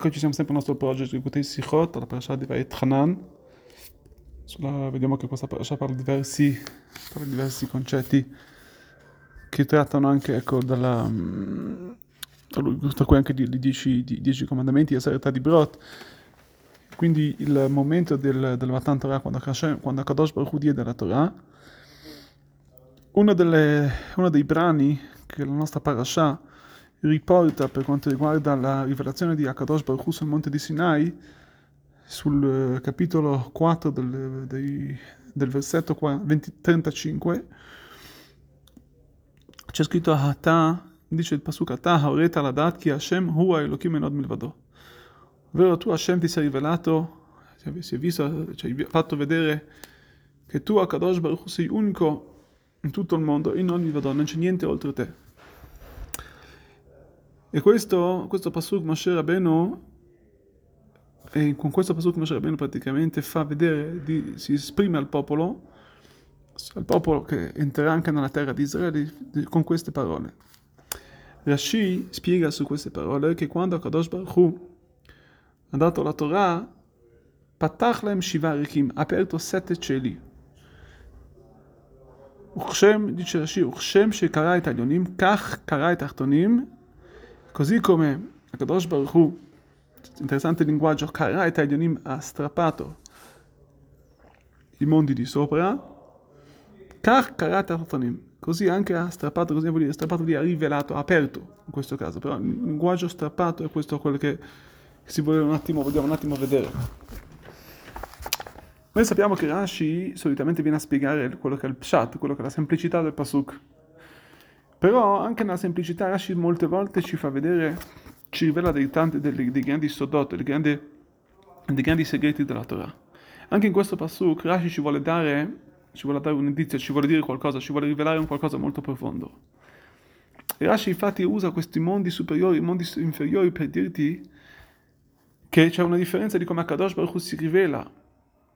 Ecco ci siamo sempre al nostro progetto di Kutei Sichot, la parasha di Vayet Hanan. Vediamo che questa parasha parla di diversi, parla di diversi concetti che trattano anche ecco, dalla, tra cui anche di, di, dieci, di dieci comandamenti e serenità di Brot. Quindi il momento del, del Matan Torah, quando, Hashem, quando Kadosh Baruch Hu diede la Torah, uno, delle, uno dei brani che la nostra parasha riporta per quanto riguarda la rivelazione di Akadosh Baruch Hu sul monte di Sinai, sul eh, capitolo 4 del, dei, del versetto 20, 35, c'è scritto Hata, dice il pasuk Hata haoreta ladat ki Hashem huwa Elohim enod milvado. Ovvero tu Hashem ti sei rivelato, si è visto, ci hai fatto vedere che tu Akadosh Baruch sei unico in tutto il mondo, in ogni milvado, non c'è niente oltre te. E questo, questo Pasuk Moshe Rabbeinu, e con questo Pasuk Moshe Rabbeinu praticamente fa vedere, di, si esprime al popolo, al popolo che entrerà anche nella terra di Israele con queste parole. Rashi spiega su queste parole che quando Kadosh Baruch Hu ha dato la Torah, Patach lem Shiva Rikim, ha aperto sette cieli. וכשם, dice Rashi, וכשם שקרא את העליונים, כך קרא את התחתונים, Così come Akadosh Baruch Hu, interessante linguaggio, Kara et Elionim ha strappato i mondi di sopra, Kar Karat Artonim, così anche ha strappato, così vuol dire, strappato ha rivelato, ha aperto in questo caso, però il linguaggio strappato è questo quello che si vuole un attimo, vogliamo un attimo vedere. Noi sappiamo che Rashi solitamente viene a spiegare quello che è il pshat, quello che è la semplicità del pasuk. Però anche nella semplicità Rashi molte volte ci fa vedere, ci rivela dei, tanti, dei, dei grandi sodot, dei grandi, dei grandi segreti della Torah. Anche in questo pasuk Rashi ci vuole dare, ci vuole dare un indizio, ci vuole dire qualcosa, ci vuole rivelare un qualcosa molto profondo. E Rashi infatti usa questi mondi superiori, mondi inferiori per dirti che c'è una differenza di come Akadosh Baruch si rivela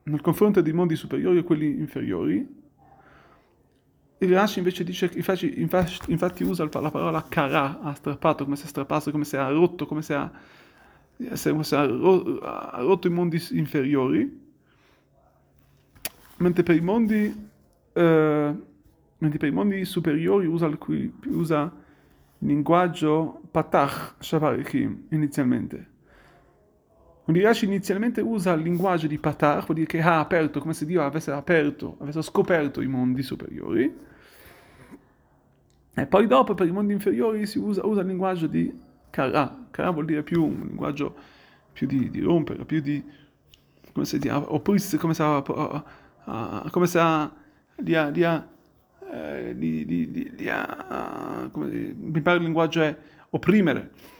nel confronto dei mondi superiori e quelli inferiori, il Rashi invece dice, infatti, infatti, usa la parola kara, ha strappato, come se ha strappato, come se ha rotto, come se ha, come se ha, rotto i mondi inferiori, mentre per i mondi, eh, mentre per i mondi superiori usa il, usa il linguaggio patach, shavarikim, inizialmente. Quindi Rashi inizialmente usa il linguaggio di Patar, vuol dire che ha aperto, come se Dio avesse aperto, avesse scoperto i mondi superiori. E poi dopo per i mondi inferiori si usa, usa il linguaggio di Kara. Kara vuol dire più un linguaggio più di, di rompere, più di... come se di... opprisse, come se ha... come se di, di, di, di, di, di, come, mi pare il linguaggio è opprimere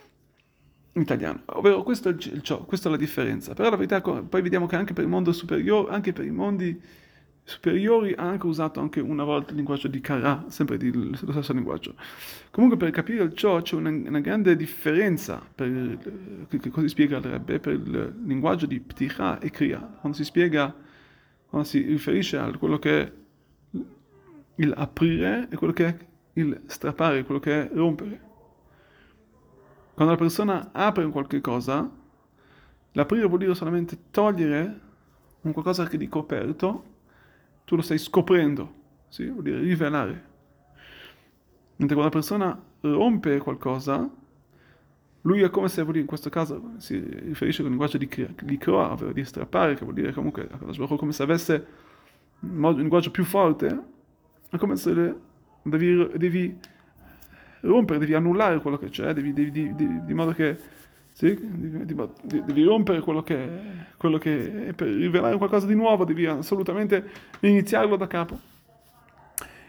italiano, ovvero questo è, il, ciò, questa è la differenza. Però la verità, poi vediamo che anche per il mondo superiore, anche per i mondi superiori ha anche usato anche una volta il linguaggio di Kara, sempre di, lo stesso linguaggio. Comunque per capire ciò c'è una, una grande differenza, per, che così spiega il Rebbe, per il linguaggio di Pticha e Kriya, quando si spiega, quando si riferisce a quello che è il aprire e quello che è il strappare, quello che è rompere. Quando la persona apre un qualche cosa, l'aprire vuol dire solamente togliere un qualcosa che di coperto, tu lo stai scoprendo, sì? vuol dire rivelare. Mentre quando la persona rompe qualcosa, lui è come se, vuol dire, in questo caso si riferisce con il linguaggio di, di croa, ovvero di strappare, che vuol dire comunque come se avesse un linguaggio più forte, è come se devi, devi rompere, devi annullare quello che c'è, devi, devi, devi, di modo che sì, devi, rompere quello che, quello che è per rivelare qualcosa di nuovo, devi assolutamente iniziarlo da capo.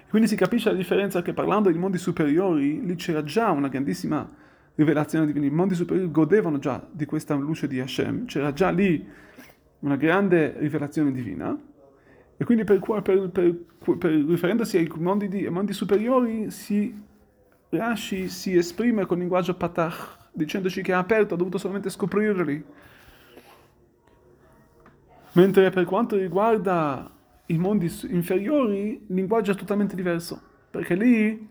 Quindi si capisce la differenza che parlando di mondi superiori, lì c'era già una grandissima rivelazione divina, i mondi superiori godevano già di questa luce di Hashem, c'era già lì una grande rivelazione divina, e quindi per, per, per, per riferendosi ai mondi, di, ai mondi superiori si Rashi si esprime con linguaggio patach, dicendoci che è aperto, ha dovuto solamente scoprirli. Mentre per quanto riguarda i mondi inferiori, il linguaggio è totalmente diverso, perché lì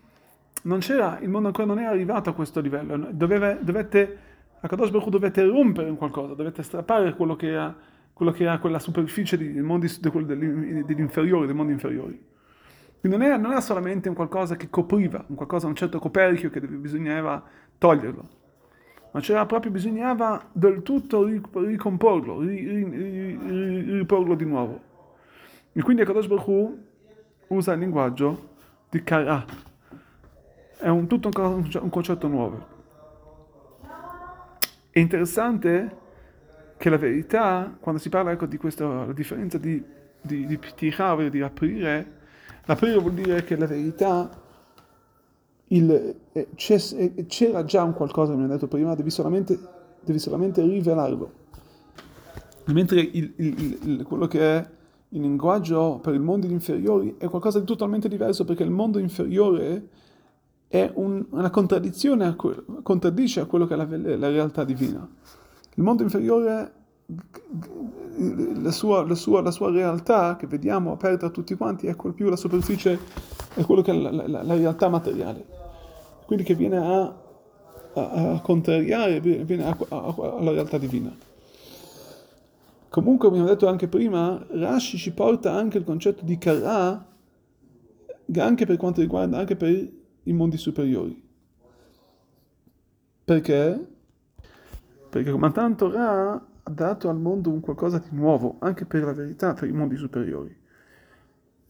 non c'era, il mondo ancora non è arrivato a questo livello, Doveva, dovette Akadosh Baruch Hu dovette rompere qualcosa, dovette strappare quello che era, quello che era quella superficie dei mondi, degli inferiori, dei mondi inferiori. Quindi non era, non era, solamente un qualcosa che copriva, un qualcosa, un certo coperchio che bisognava toglierlo, ma c'era proprio, bisognava del tutto ricomporlo, riporlo di nuovo. E quindi Akadosh Baruch Hu usa il linguaggio di Kara, è un, tutto un, un concetto nuovo. È interessante che la verità, quando si parla ecco, di questa differenza di, di, di ptichare, di aprire, aprire vuol dire che la verità il, eh, c'era già un qualcosa, come ho detto prima, devi solamente, devi solamente rivelarlo. Mentre il, il, quello che è il linguaggio per il mondo inferiori è qualcosa di totalmente diverso perché il mondo inferiore è un, una contraddizione, a quello, contraddice a quello che è la, la, realtà divina. Il mondo inferiore, la sua, la, sua, la sua, realtà che vediamo aperta a tutti quanti, è quel più la superficie, è quello che è la, la realtà materiale. Quindi che viene a, a, a contrariare, viene alla realtà divina. Comunque, ho detto anche prima, Rashi ci porta anche il concetto di Kara, anche per quanto riguarda, anche per i mondi superiori. Perché? Perché come tanto Ra dato al mondo un qualcosa di nuovo, anche per la verità, per i mondi superiori.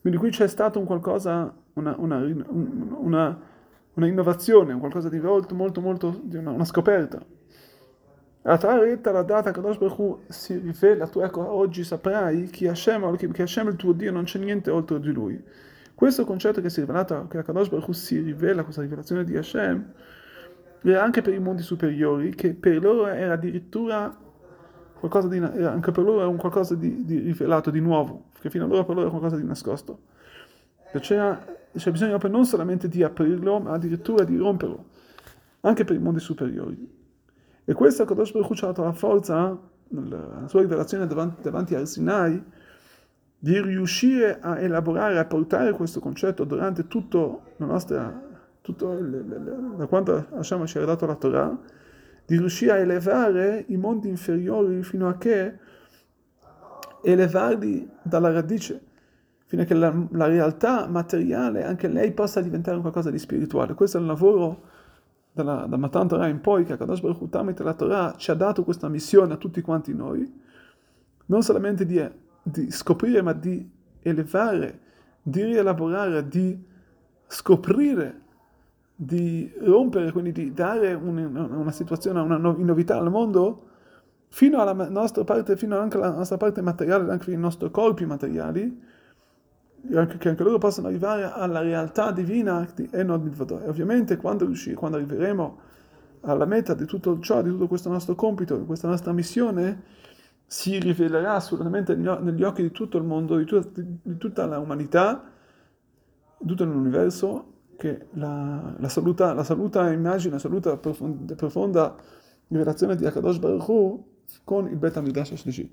Quindi qui c'è stato un qualcosa, una, una, una, una innovazione, un qualcosa di molto, molto, molto, di una, scoperta. La Torah la data che Kadosh Baruch si rivela, tu ecco, oggi saprai chi Hashem, che Hashem il tuo Dio, non c'è niente oltre di Lui. Questo concetto che si è rivelato, che Akadosh Baruch si rivela, questa rivelazione di Hashem, era anche per i mondi superiori, che per loro era addirittura di, anche per loro era un qualcosa di, di rivelato, di nuovo, che fino ad ora per loro era qualcosa di nascosto. C'era, c'è bisogno non solamente di aprirlo, ma addirittura di romperlo, anche per i mondi superiori. E questo Akadosh Baruch ci ha dato la forza, nella sua rivelazione davanti, davanti al Sinai, di riuscire a elaborare, a portare questo concetto durante tutto la nostra, tutto le, le, le, da quando Hashem ci ha dato la Torah, di riuscire a elevare i mondi inferiori fino a che elevarli dalla radice, fino a che la, la realtà materiale, anche lei possa diventare qualcosa di spirituale. Questo è il lavoro dalla, da Matan Torah in poi, che Akadosh Baruch Hu tramite la Torah ci ha dato questa missione a tutti quanti noi, non solamente di di scoprire, ma di elevare, di rielaborare, di scoprire, di rompere, quindi di dare un, una situazione, una novità al mondo, fino alla nostra parte, fino anche alla nostra parte materiale, anche ai nostri corpi materiali, anche, che anche loro possano arrivare alla realtà divina di Enod Milvado. E ovviamente quando, riuscire, quando arriveremo alla meta di tutto ciò, di tutto questo nostro compito, di questa nostra missione, si rivelerà assolutamente negli occhi di tutto il mondo, di, tut- di tutta l'umanità, di tutto l'universo, che la, la, saluta, la saluta immagine, la saluta profonda, profonda rivelazione di Akadosh Baruch Hu con il Bet HaMikdash Ashlishi.